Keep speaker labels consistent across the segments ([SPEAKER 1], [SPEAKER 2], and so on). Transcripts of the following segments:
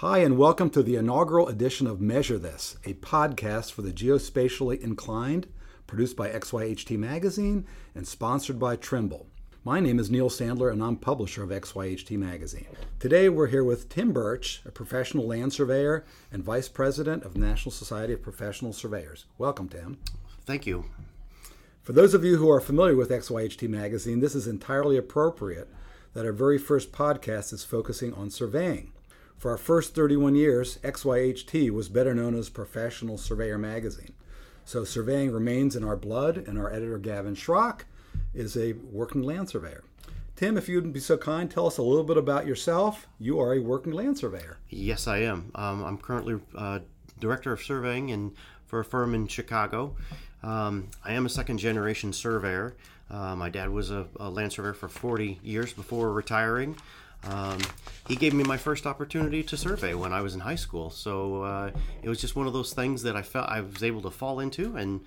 [SPEAKER 1] Hi, and welcome to the inaugural edition of Measure This, a podcast for the geospatially inclined, produced by XYHT Magazine and sponsored by Trimble. My name is Neil Sandler, and I'm publisher of XYHT Magazine. Today, we're here with Tim Burch, a professional land surveyor and vice president of the National Society of Professional Surveyors. Welcome, Tim.
[SPEAKER 2] Thank you.
[SPEAKER 1] For those of you who are familiar with XYHT Magazine, this is entirely appropriate that our very first podcast is focusing on surveying. For our first 31 years, XYHT was better known as Professional Surveyor Magazine. So surveying remains in our blood, and our editor, Gavin Schrock, is a working land surveyor. Tim, if you'd be so kind, tell us a little bit about yourself. You are a working land surveyor.
[SPEAKER 2] Yes, I am. Um, I'm currently uh, director of surveying in, for a firm in Chicago. Um, I am a second generation surveyor. Uh, my dad was a, a, land surveyor for 40 years before retiring. Um, he gave me my first opportunity to survey when I was in high school. So uh, it was just one of those things that I felt I was able to fall into, and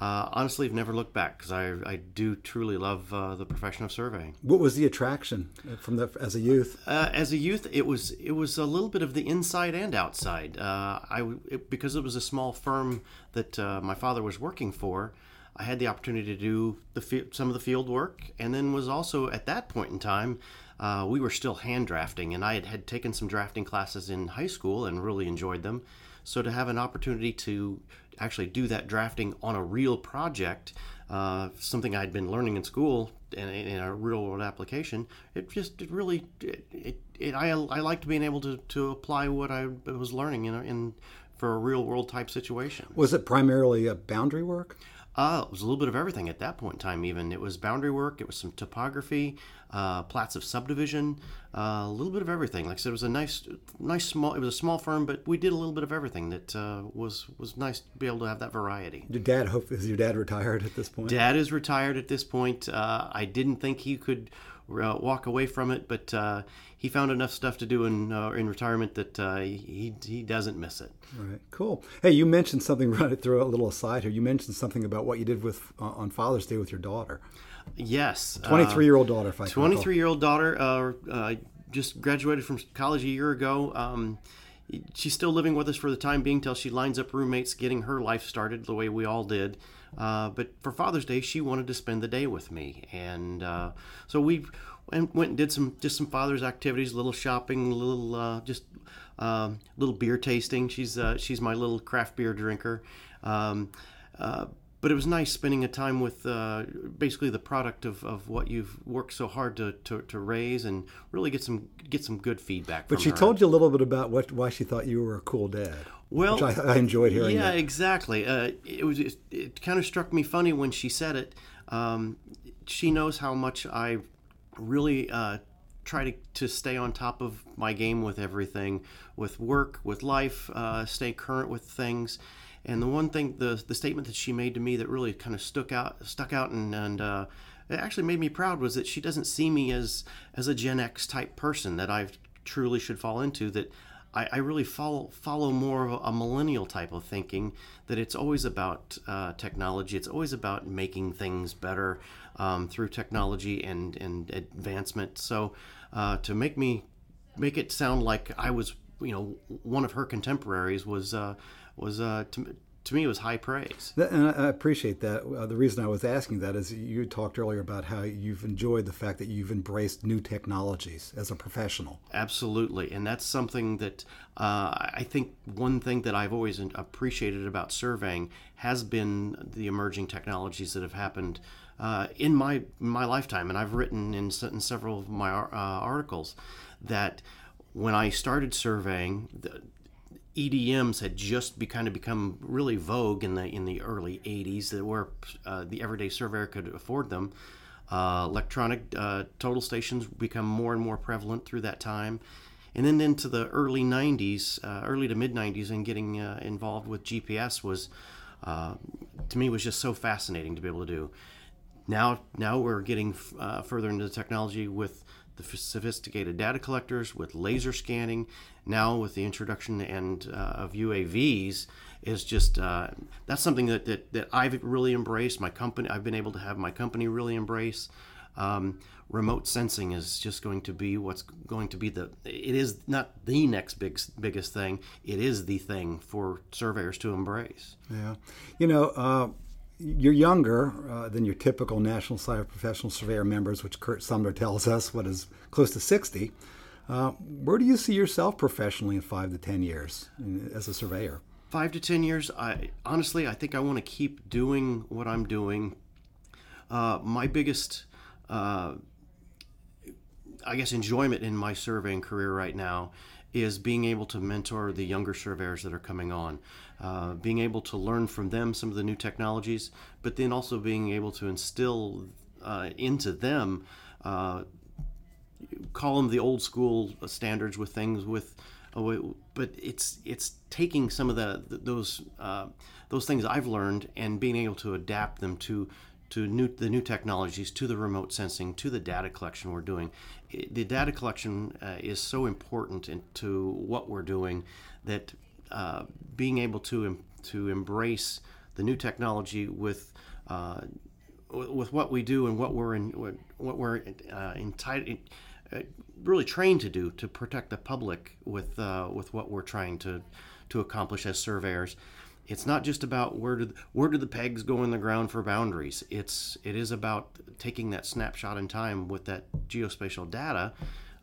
[SPEAKER 2] uh, honestly, I've never looked back because I, I do truly love uh, the profession of surveying.
[SPEAKER 1] What was the attraction from the as a youth?
[SPEAKER 2] Uh, as a youth, it was it was a little bit of the inside and outside. Uh, I it, because it was a small firm that uh, my father was working for. I had the opportunity to do the some of the field work, and then was also at that point in time uh, we were still hand drafting, and I had, had taken some drafting classes in high school and really enjoyed them. So to have an opportunity to actually do that drafting on a real project, uh, something I'd been learning in school in, in a real world application, it just it really it, it, it I, I liked being able to, to apply what I was learning in, in for a real world type situation.
[SPEAKER 1] Was it primarily a boundary work?
[SPEAKER 2] Uh, it was a little bit of everything at that point in time. Even it was boundary work, it was some topography, uh, plats of subdivision, uh, a little bit of everything. Like I said, it was a nice, nice small. It was a small firm, but we did a little bit of everything. That uh, was was nice to be able to have that variety.
[SPEAKER 1] Your dad, hope is your dad retired at this point?
[SPEAKER 2] Dad is retired at this point. Uh, I didn't think he could uh, walk away from it, but uh, he found enough stuff to do in uh, in retirement that uh, he he doesn't miss it.
[SPEAKER 1] All right, cool. Hey, you mentioned something. Right, through a little aside here. You mentioned something about what you did with uh, on Father's Day with your daughter.
[SPEAKER 2] Yes,
[SPEAKER 1] twenty-three year old daughter.
[SPEAKER 2] Twenty-three year old daughter Uh, just graduated from college a year ago. Um, she's still living with us for the time being till she lines up roommates, getting her life started the way we all did. Uh, but for Father's Day, she wanted to spend the day with me, and uh, so we went and did some just some father's activities, a little shopping, a little uh, just um, little beer tasting. She's uh, she's my little craft beer drinker. Um, uh, but it was nice spending a time with uh, basically the product of, of what you've worked so hard to, to, to, raise and really get some get some good feedback.
[SPEAKER 1] But she
[SPEAKER 2] her.
[SPEAKER 1] told you a little bit about what why she thought you were a cool dad.
[SPEAKER 2] Well,
[SPEAKER 1] I, I, enjoyed hearing.
[SPEAKER 2] Yeah,
[SPEAKER 1] that.
[SPEAKER 2] exactly. Uh, it was it, it, kind of struck me funny when she said it. Um, she knows how much I really uh, try to, to stay on top of my game with everything, with work, with life, uh, stay current with things. And the one thing, the the statement that she made to me that really kind of stuck out, stuck out, and and uh, it actually made me proud was that she doesn't see me as as a Gen X type person that I truly should fall into. That I, I, really follow follow more of a, millennial type of thinking that it's always about uh, technology. It's always about making things better um, through technology and and advancement. So uh, to make me make it sound like I was you know one of her contemporaries was uh, was uh, to, to me it was high praise.
[SPEAKER 1] And I appreciate that. Uh, the reason I was asking that is you talked earlier about how you've enjoyed the fact that you've embraced new technologies as a professional.
[SPEAKER 2] Absolutely, and that's something that uh, I think one thing that I've always appreciated about surveying has been the emerging technologies that have happened. Uh, in my my lifetime, and I've written in, in several of my uh, articles that when I started surveying, the, EDMs had just be, kind of become really vogue in the in the early 80s, that where uh, the everyday surveyor could afford them. Uh, electronic uh, total stations become more and more prevalent through that time, and then into the early 90s, uh, early to mid 90s, and getting uh, involved with GPS was uh, to me was just so fascinating to be able to do. Now now we're getting further into the technology with the sophisticated data collectors with laser scanning. Now with the introduction and uh, of UAVs is just uh, that's something that, that, that I've really embraced. My company I've been able to have my company really embrace. Um, remote sensing is just going to be what's going to be the it is not the next big biggest thing it is the thing for surveyors to embrace
[SPEAKER 1] yeah you know uh, you're younger uh, than your typical national society of professional surveyor members which Curt Sumner tells us what is close to 60 uh, where do you see yourself professionally in five to ten years as a surveyor?
[SPEAKER 2] Five to ten years i honestly i think i want to keep doing what i'm doing. Uh, my biggest uh, I guess, enjoyment in my surveying career right now is being able to mentor the younger surveyors that are coming on, uh, being able to learn from them some of the new technologies, but then also being able to instill uh, into them, uh, call them the old school standards with things with. Uh, but it's it's taking some of the those uh, those things I've learned and being able to adapt them to to new, the new technologies, to the remote sensing, to the data collection we're doing. The data collection uh, is so important in, to what we're doing that uh, being able to to embrace the new technology with uh, with what we do and what we're in what we're uh, entitled uh, really trained to do to protect the public with uh, with what we're trying to to accomplish as surveyors it's not just about where do where do the pegs go in the ground for boundaries. It's it is about taking that snapshot in time with that geospatial data.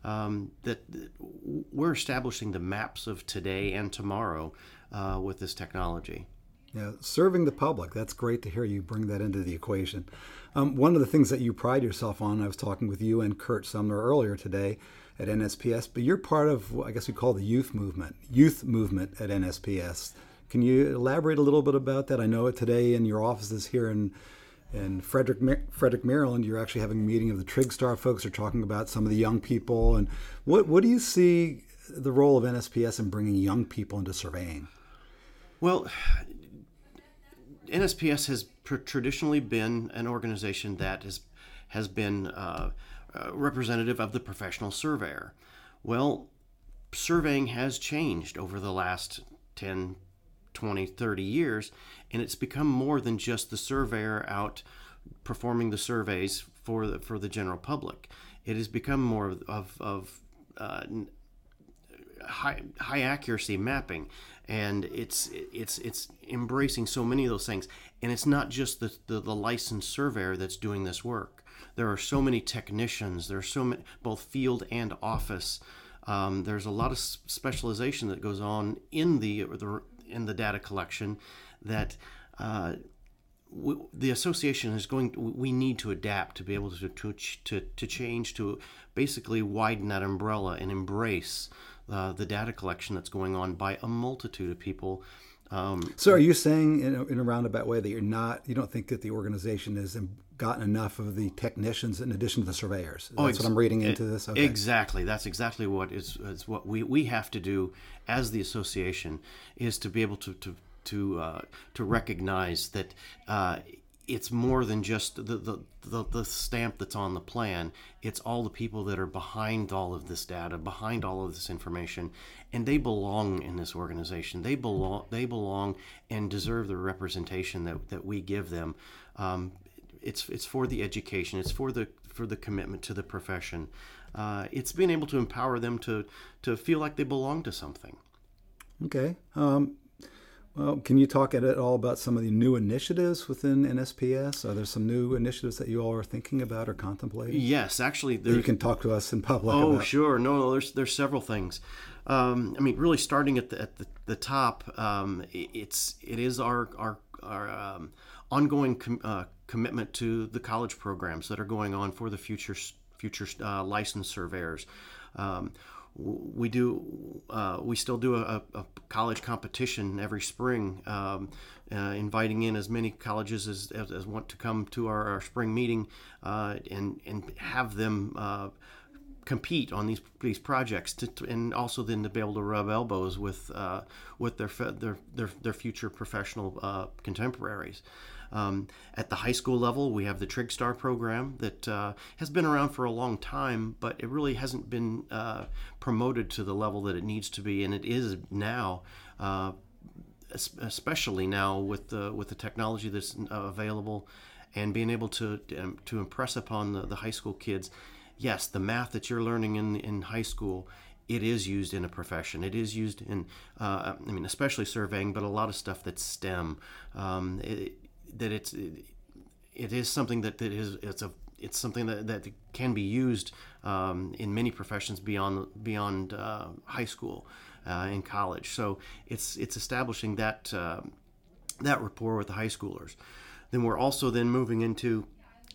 [SPEAKER 2] Um, that we're establishing the maps of today and tomorrow uh, with this technology.
[SPEAKER 1] Yeah, serving the public. That's great to hear you bring that into the equation. Um, one of the things that you pride yourself on, I was talking with you and Curt Sumner earlier today at NSPS, but you're part of, I guess we call the youth movement, youth movement at NSPS. Can you elaborate a little bit about that? I know today in your offices here in in Frederick, Frederick, Maryland, you're actually having a meeting of the TrigStar folks. Are talking about some of the young people, and what what do you see the role of NSPS in bringing young people into surveying?
[SPEAKER 2] Well, NSPS has traditionally been an organization that has has been uh, uh, representative of the professional surveyor. Well, surveying has changed over the last 10, 20, 30 years, and it's become more than just the surveyor out performing the surveys for the for the general public. It has become more of of uh, high high accuracy mapping, and it's it's it's embracing so many of those things. And it's not just the, the, the licensed surveyor that's doing this work. There are so many technicians. There are so many both field and office. Um, there's a lot of specialization that goes on in the, the in the data collection that uh, w- the association is going to, we need to adapt to be able to, to, to, to change to basically widen that umbrella and embrace uh, the data collection that's going on by a multitude of people
[SPEAKER 1] um, so, are you saying in a, in a, roundabout way that you're not, you don't think that the organization has gotten enough of the technicians in addition to the surveyors? Oh, That's ex- what I'm reading into this.
[SPEAKER 2] Okay. Exactly. That's exactly what is, is, what we, we have to do as the association is to be able to to to uh, to recognize that uh, it's more than just the, the, the, the, stamp that's on the plan. It's all the people that are behind all of this data, behind all of this information, and they belong in this organization. They belong. They belong and deserve the representation that, that we give them. Um, it's it's for the education. It's for the for the commitment to the profession. Uh, it's being able to empower them to to feel like they belong to something.
[SPEAKER 1] Okay. Um, well, can you talk at all about some of the new initiatives within NSPS? Are there some new initiatives that you all are thinking about or contemplating?
[SPEAKER 2] Yes, actually,
[SPEAKER 1] you can talk to us in public.
[SPEAKER 2] Oh,
[SPEAKER 1] about.
[SPEAKER 2] sure. No, no, there's there's several things. Um, I mean, really, starting at the at the, the top, um, it's it is our our our um, ongoing com- uh, commitment to the college programs that are going on for the future future uh, licensed surveyors. We do uh, we still do a, a, college competition every spring um, uh, inviting in as many colleges as, as, as, want to come to our, our spring meeting uh, and and have them uh, compete on these these projects to, and also then to be able to rub elbows with uh, with their, their their their future professional uh, contemporaries um, at the high school level, we have the TrigStar program that uh, has been around for a long time, but it really hasn't been uh, promoted to the level that it needs to be, and it is now. Uh, especially now with the with the technology that's uh, available and being able to um, to impress upon the, the high school kids, yes, the math that you're learning in in high school it is used in a profession. It is used in, uh, I mean, especially surveying, but a lot of stuff that's STEM. Um, it, that it's it, it is something that, that is it's a it's something that, that can be used um, in many professions beyond beyond uh, high school uh, and college. So it's it's establishing that uh, that rapport with the high schoolers. Then we're also then moving into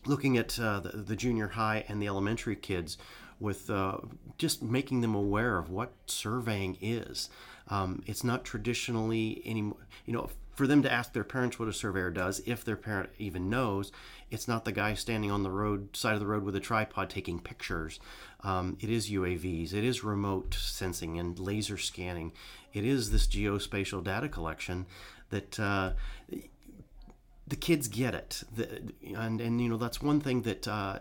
[SPEAKER 2] looking at uh, the, the, junior high and the elementary kids with uh, just making them aware of what surveying is. Um, it's not traditionally any, you know, for them to ask their parents what a surveyor does, if their parent even knows, it's not the guy standing on the road side of the road with a tripod taking pictures. Um, it is UAVs, it is remote sensing and laser scanning. It is this geospatial data collection that uh, the kids get it, the, and and you know that's one thing that uh,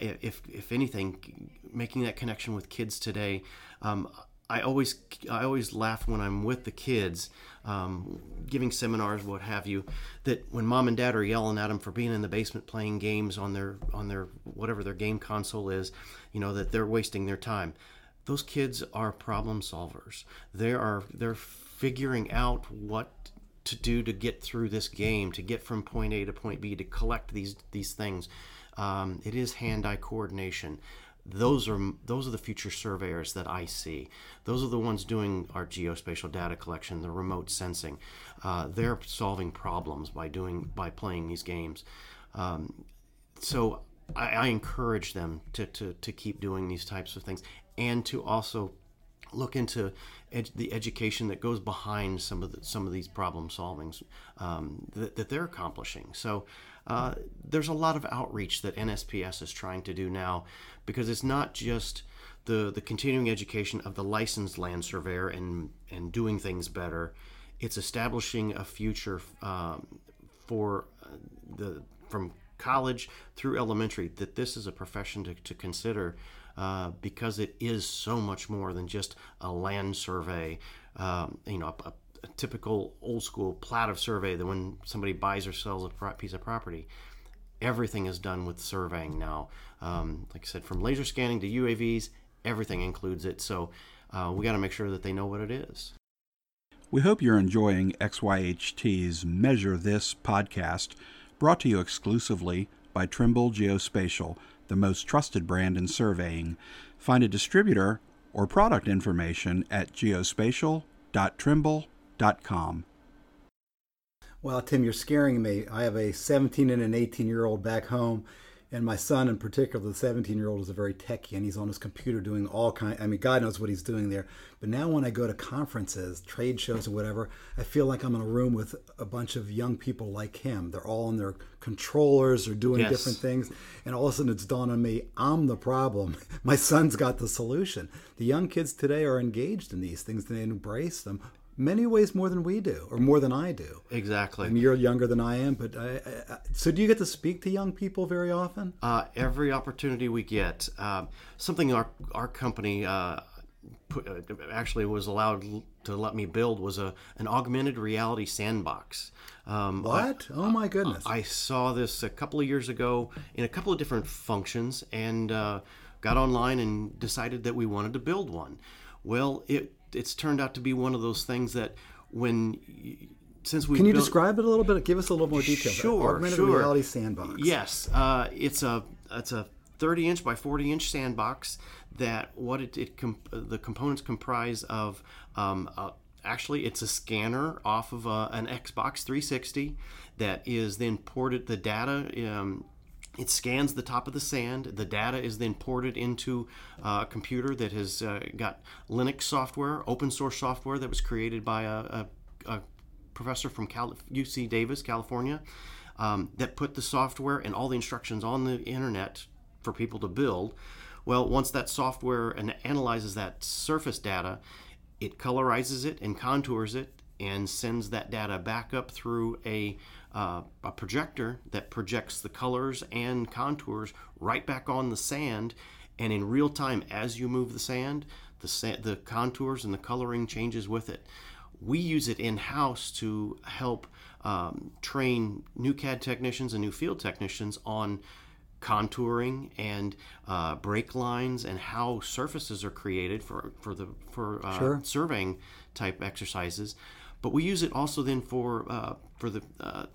[SPEAKER 2] if if anything, making that connection with kids today. Um, I always I always laugh when I'm with the kids, um, giving seminars, what have you, that when mom and dad are yelling at them for being in the basement playing games on their on their whatever their game console is, you know that they're wasting their time. Those kids are problem solvers. They are they're figuring out what to do to get through this game, to get from point A to point B, to collect these these things. Um, it is hand-eye coordination those are those are the future surveyors that I see. Those are the ones doing our geospatial data collection, the remote sensing. Uh, they're solving problems by doing by playing these games. Um, so I, I, encourage them to, to to keep doing these types of things and to also look into ed- the education that goes behind some of the, some of these problem solvings um, that, that they're accomplishing. So uh, there's a lot of outreach that NSPS is trying to do now because it's not just the, the continuing education of the licensed land surveyor and, and doing things better. It's establishing a future um, for uh, the from college through elementary that this is a profession to, to consider uh, because it is so much more than just a land survey. Um, you know, a, a, typical old school plat of survey that when somebody buys or sells a piece of property, everything is done with surveying now. Um, like I said, from laser scanning to UAVs, everything includes it. So uh, we got to make sure that they know what it is.
[SPEAKER 3] We hope you're enjoying XYHT's Measure This podcast, brought to you exclusively by Trimble Geospatial the most trusted brand in surveying. Find a distributor or product information at geospatial.trimble.com.
[SPEAKER 1] Well, Tim, you're scaring me. I have a 17 and an 18 year old back home and my son in particular the 17 year old is a very techie and he's on his computer doing all kind i mean god knows what he's doing there. But now when i go to conferences trade shows or whatever i feel like i'm in a room with a bunch of young people like him. They're all on their controllers or doing yes. different things and all of a sudden it's dawned on me i'm the problem. My son's got the solution. The young kids today are engaged in these things and they embrace them many ways more than we do, or more than I do.
[SPEAKER 2] Exactly.
[SPEAKER 1] I mean, you're younger than I am, but I, I, so do you get to speak to young people very often?
[SPEAKER 2] Uh, every opportunity we get. Um, something our our company uh, put, uh, actually was allowed to let me build was a an augmented reality sandbox.
[SPEAKER 1] Um, what? I, oh my goodness!
[SPEAKER 2] I saw this a couple of years ago in a couple of different functions, and uh, got online and decided that we wanted to build one. Well, it it's turned out to be one of those things that when since we
[SPEAKER 1] can you
[SPEAKER 2] built,
[SPEAKER 1] describe it a little bit? Give us a little more detail.
[SPEAKER 2] Sure,
[SPEAKER 1] Augmented
[SPEAKER 2] sure.
[SPEAKER 1] reality sandbox.
[SPEAKER 2] Yes, uh, it's a it's a 30 inch by 40 inch sandbox that what it, it comp- the components comprise of um, uh, actually it's a scanner off of a, uh, an xbox 360 that is then ported the data um, it scans the top of the sand. The data is then ported into uh, a computer that has uh, got Linux software, open source software that was created by a, a, a professor from Cal- UC Davis, California, um, that put the software and all the instructions on the internet for people to build. Well, once that software analyzes that surface data, it colorizes it and contours it and sends that data back up through a uh, a projector that projects the colors and contours right back on the sand. And in real time, as you move the sand, the, the contours and the coloring changes with it. we use it in house to help um, train new CAD technicians and new field technicians on contouring and uh, break lines and how surfaces are created for for the for uh,
[SPEAKER 1] Sure.
[SPEAKER 2] surveying type exercises. But we use it also then for uh, for the uh,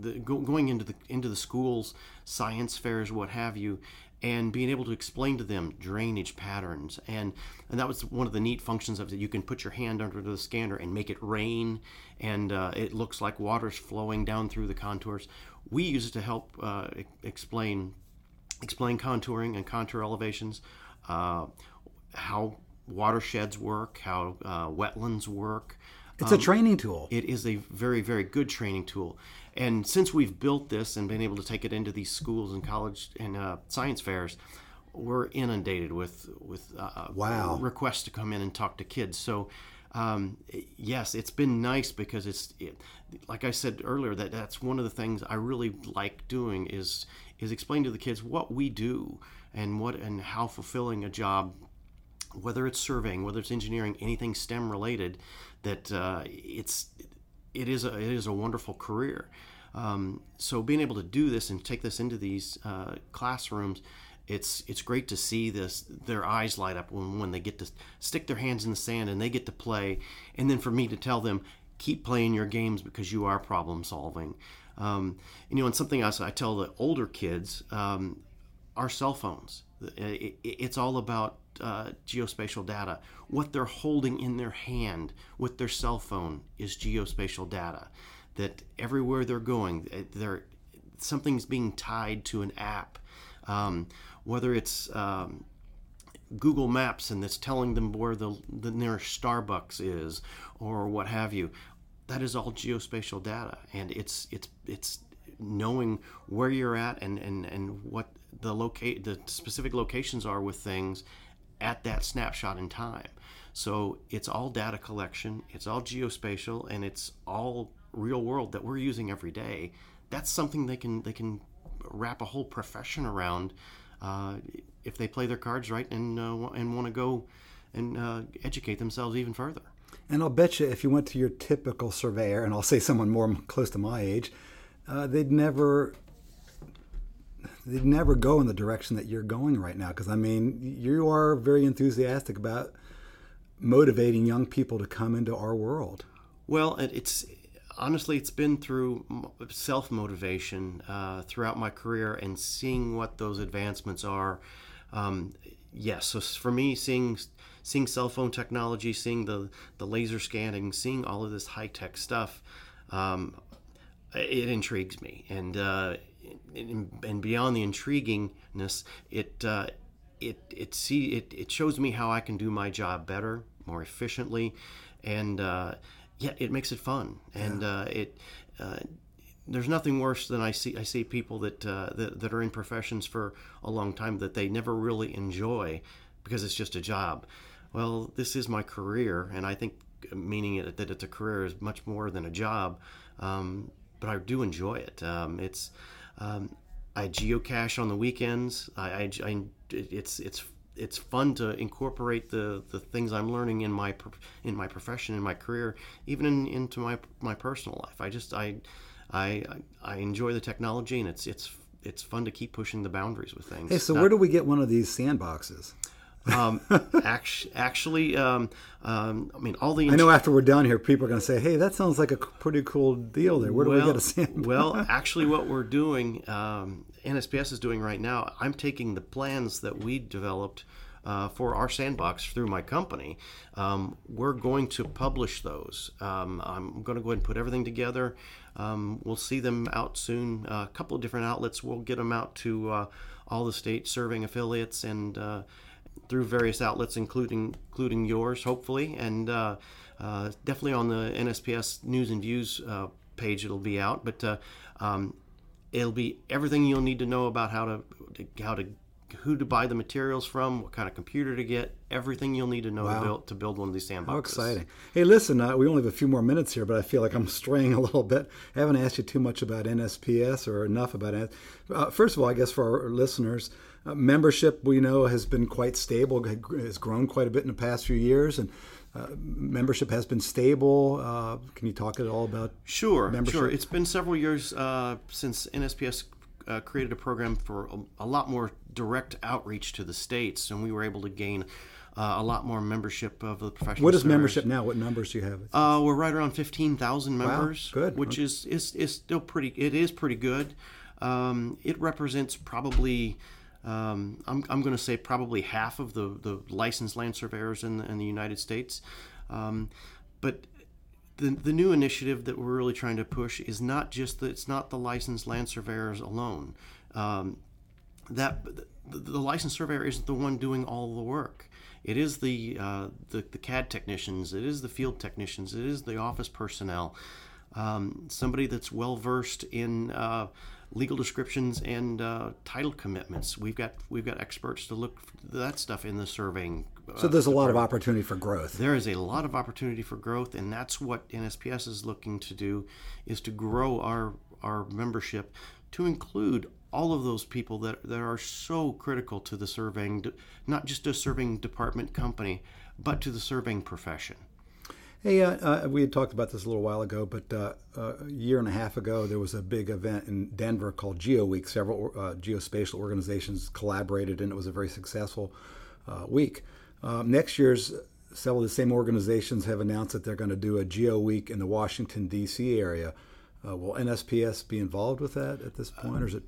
[SPEAKER 2] the go, going into the into the schools, science fairs, what have you, and being able to explain to them drainage patterns and and that was one of the neat functions of it. You can put your hand under the scanner and make it rain, and uh, it looks like water's flowing down through the contours. We use it to help uh, explain explain contouring and contour elevations, uh, how watersheds work, how uh, wetlands work.
[SPEAKER 1] It's a training tool.
[SPEAKER 2] It is a very, very good training tool. And since we've built this and been able to take it into these schools and college and uh, science fairs, we're inundated with with uh,
[SPEAKER 1] Wow.
[SPEAKER 2] requests to come in and talk to kids. So. Um, yes, it's been nice because it's it, like I said earlier that that's one of the things I really like doing is is explain to the kids what we do and what and how fulfilling a job whether it's surveying, whether it's engineering, anything STEM related, that uh, it's it is a it is a wonderful career. Um, so being able to do this and take this into these uh, classrooms, it's it's great to see this their eyes light up when, when they get to stick their hands in the sand and they get to play, and then for me to tell them keep playing your games because you are problem solving. Um, you know, and something else I tell the older kids, um, our cell phones. It- it- It's all about uh, geospatial data. What they're holding in their hand with their cell phone is geospatial data. That everywhere they're going, eh, they're something's being tied to an app. Um, whether it's um, Google Maps and it's telling them where the, the nearest Starbucks is or what have you. That is all geospatial data, and it's it's it's knowing where you're at and, and, and what the locate the specific locations are with things at that snapshot in time. So it's all data collection, it's all geospatial, and it's all real world that we're using every day. That's something they can they can wrap a whole profession around uh, if they play their cards right and uh, and want to go and uh, educate themselves even further.
[SPEAKER 1] And I'll bet you if you went to your typical surveyor, and I'll say someone more close to my age, uh, they'd never they'd never go in the direction that you're going right now. Because I mean, you are very enthusiastic about motivating young people to come into our world.
[SPEAKER 2] Well, it's honestly, it's been through self motivation uh, throughout my career and seeing what those advancements are. Um, yes, so for me, seeing seeing cell phone technology, seeing the the laser scanning, seeing all of this high tech stuff, um, it intrigues me, and uh, and and beyond the intriguingness, it uh, it it see it, it shows me how I can do my job better, more efficiently, and uh, yeah, it makes it fun, and uh, it. Uh, there's nothing worse than I see. I see people that, uh, that that are in professions for a long time that they never really enjoy because it's just a job. Well, this is my career, and I think meaning it, that it's a career is much more than a job. Um, but I do enjoy it. Um, it's um, I geocache on the weekends. I, I, I- it's it's it's fun to incorporate the, the things I'm learning in my in my profession in my career, even in, into my my personal life. I just I I I enjoy the technology, and it's it's it's fun to keep pushing the boundaries with things.
[SPEAKER 1] Hey, so
[SPEAKER 2] Not-
[SPEAKER 1] where do we get one of these sandboxes?
[SPEAKER 2] Um, actually, actually um, um, I mean, all the
[SPEAKER 1] I know after we're done here, people are going to say, "Hey, that sounds like a pretty cool deal there. Where do we get a sandbox?"
[SPEAKER 2] well, actually, what we're doing, um, NSPS is doing right now, I'm taking the plans that we developed uh, for our sandbox through my company. Um, we're going to publish those. Um, I'm going to go ahead and put everything together. Um, we'll see them out soon. a couple of different outlets. We'll get them out to uh, all the state serving affiliates and. Through various outlets, including including yours, hopefully, and uh, uh, definitely on the NSPS News and Views uh, page. It'll be out, but uh, um, it'll be everything you'll need to know about how to how to who to buy the materials from, what kind of computer to get, everything you'll need to know to build to build one of these sandboxes.
[SPEAKER 1] How exciting! Hey, listen, uh, we only have a few more minutes here, but I feel like I'm straying a little bit. I haven't asked you too much about NSPS or enough about it. Uh, first of all, I guess for our listeners, Uh, membership, we know, has been quite stable, has grown quite a bit in the past few years, and uh, membership has been stable. Uh, can you talk at all about
[SPEAKER 2] sure,
[SPEAKER 1] membership?
[SPEAKER 2] sure? It's been several years uh, since NSPS uh, created a program for a, a, lot more direct outreach to the states, and we were able to gain uh, a lot more membership of the professional.
[SPEAKER 1] What is membership now? What numbers do you have?
[SPEAKER 2] Uh, we're right around fifteen thousand members.
[SPEAKER 1] Wow, good.
[SPEAKER 2] Which is, is is still pretty. It is pretty good. Um, it represents probably. Um, I'm, I'm going to say probably half of the, the licensed land surveyors in the, in the United States. Um, but the, the new initiative that we're really trying to push is not just that it's not the licensed land surveyors alone. Um, that the, the licensed surveyor isn't the one doing all the work. It is the, uh, the, the CAD technicians, it is the field technicians, it is the office personnel, um, somebody that's well versed in uh, legal descriptions and uh, title commitments. We've got we've got experts to look that stuff in the surveying.
[SPEAKER 1] Uh, so there's a lot of opportunity for growth.
[SPEAKER 2] There is a lot of opportunity for growth, and that's what NSPS is looking to do, is to grow our our membership to include all of those people that, that are so critical to the surveying, not just a surveying department company, but to the surveying profession.
[SPEAKER 1] Hey, uh, uh, we had talked about this a little while ago, but uh, uh a year and a half ago, there was a big event in Denver called Geo Week. Several uh, geospatial organizations collaborated, and it was a very successful uh, week. next year's several of the same organizations have announced that they're going to do a Geo Week in the Washington D.C. area. will NSPS be involved with that at this point, or is it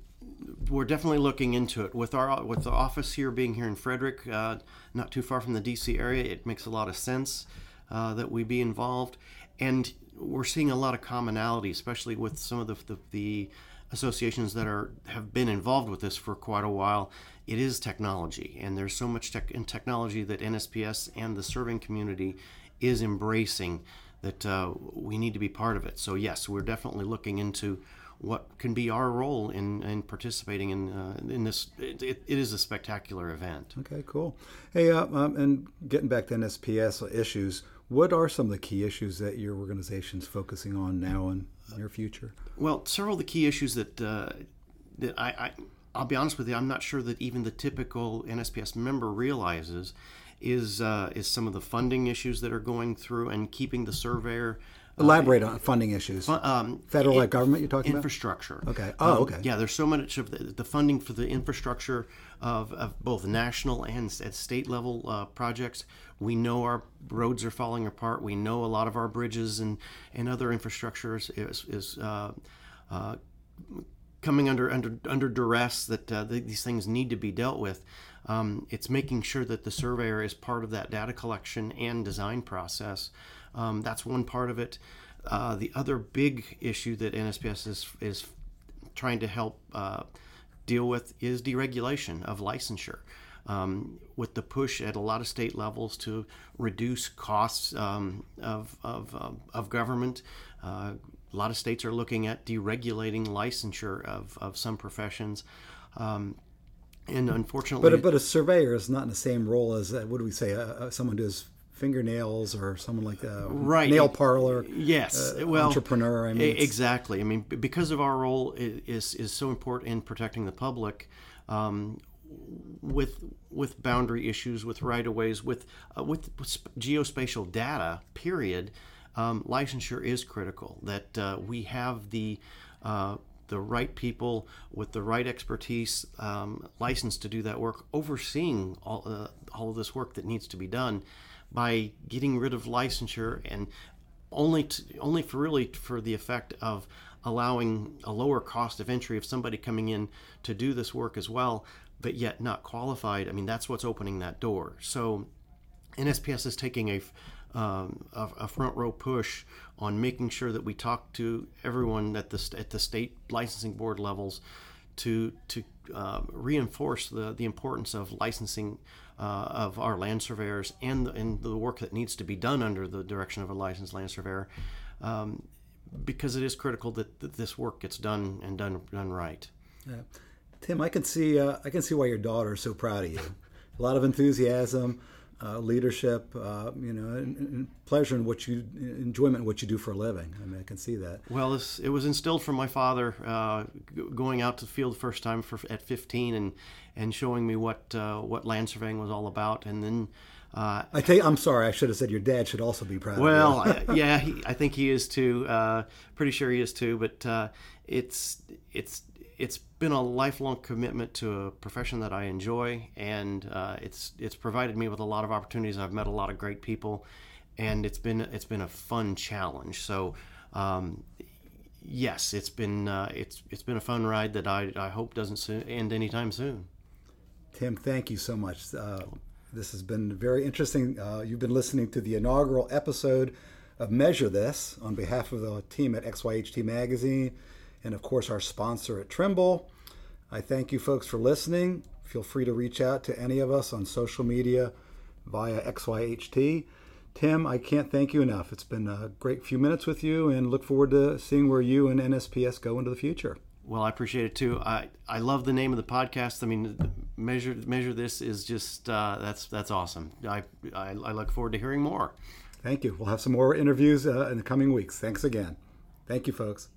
[SPEAKER 2] we're definitely looking into it with our with the office here being here in Frederick, uh, not too far from the D.C. area. It makes a lot of sense uh, that we be involved, and we're seeing a lot of commonality, especially with some of the, the, the associations that are have been involved with this for quite a while. It is technology, and there's so much tech in technology that NSPS and the serving community is embracing that uh, we need to be part of it. So yes, we're definitely looking into what can be our role in, in participating in uh, in this. It, it is a spectacular event.
[SPEAKER 1] Okay, cool. Hey, uh, um, and getting back to NSPS issues, what are some of the key issues that your organization is focusing on now and near future?
[SPEAKER 2] Well, several of the key issues that uh, that I, I I'll be honest with you, I'm not sure that even the typical NSPS member realizes is uh, is some of the funding issues that are going through and keeping the surveyor
[SPEAKER 1] Elaborate on funding issues.
[SPEAKER 2] Um,
[SPEAKER 1] Federal in, government, you're talking
[SPEAKER 2] infrastructure.
[SPEAKER 1] about? Infrastructure. Okay. Oh, okay.
[SPEAKER 2] Um, yeah, there's so much of the, the funding for the infrastructure of, of both national and at state level uh, projects. We know our roads are falling apart. We know a lot of our bridges and, and other infrastructures is, is, is uh, uh, coming under under under duress. That uh, these things need to be dealt with. Um, it's making sure that the surveyor is part of that data collection and design process. Um, that's one part of it. Uh, the other big issue that NSPS is, is trying to help uh, deal with is deregulation of licensure. Um, with the push at a lot of state levels to reduce costs um, of, of, um, of government, uh, a lot of states are looking at deregulating licensure of, of some professions. Um, and unfortunately,
[SPEAKER 1] but but a surveyor is not in the same role as uh, what do we say? Uh, uh someone who does fingernails or someone like that.
[SPEAKER 2] Right.
[SPEAKER 1] Nail parlor.
[SPEAKER 2] Yes.
[SPEAKER 1] Uh,
[SPEAKER 2] well,
[SPEAKER 1] entrepreneur. I
[SPEAKER 2] mean, exactly. I mean, because of our role is is so important in protecting the public. Um, with with boundary issues, with right of ways, with, uh, with geospatial data, period, um, licensure is critical. That uh, we have the uh, the right people with the right expertise um, licensed to do that work, overseeing all, uh, all of this work that needs to be done by getting rid of licensure and only to, only for really for the effect of allowing a lower cost of entry of somebody coming in to do this work as well, but yet not qualified. I mean, that's what's opening that door. So, NSPS is taking a um, a, a, front row push on making sure that we talk to everyone at the at the state licensing board levels to to uh, reinforce the the importance of licensing uh, of our land surveyors and the, and the work that needs to be done under the direction of a licensed land surveyor, um, because it is critical that, that, this work gets done and done done right.
[SPEAKER 1] Yeah. Tim, I can see uh, I can see why your daughter is so proud of you. A lot of enthusiasm. Uh, leadership, uh, you know, and, and, pleasure in what you enjoyment in what you do for a living. I mean, I can see that.
[SPEAKER 2] Well, it was instilled from my father, uh, going out to the field the first time for, at 15 and and showing me what uh, what land surveying was all about, and then.
[SPEAKER 1] Uh, I tell you, I'm sorry. I should have said your dad should also be proud.
[SPEAKER 2] Well, yeah, he, I think he is too. Uh, pretty sure he is too. But it's it's it's been a lifelong commitment to a profession that I enjoy, and uh, it's it's provided me with a lot of opportunities. I've met a lot of great people, and it's been it's been a fun challenge. So, um, yes, it's been uh, it's it's been a fun ride that I, I hope doesn't end anytime soon.
[SPEAKER 1] Tim, thank you so much. Uh, this has been very interesting. Uh, you've been listening to the inaugural episode of Measure This on behalf of the team at XYHT Magazine and of course our sponsor at Trimble. I thank you folks for listening. Feel free to reach out to any of us on social media via XYHT. Tim, I can't thank you enough. It's been a great few minutes with you and look forward to seeing where you and NSPS go into the future.
[SPEAKER 2] Well, I appreciate it too. I, I love the name of the podcast. I mean, measure measure this is just uh, that's that's awesome. I, I, I look forward to hearing more.
[SPEAKER 1] Thank you. We'll have some more interviews uh, in the coming weeks. Thanks again. Thank you, folks.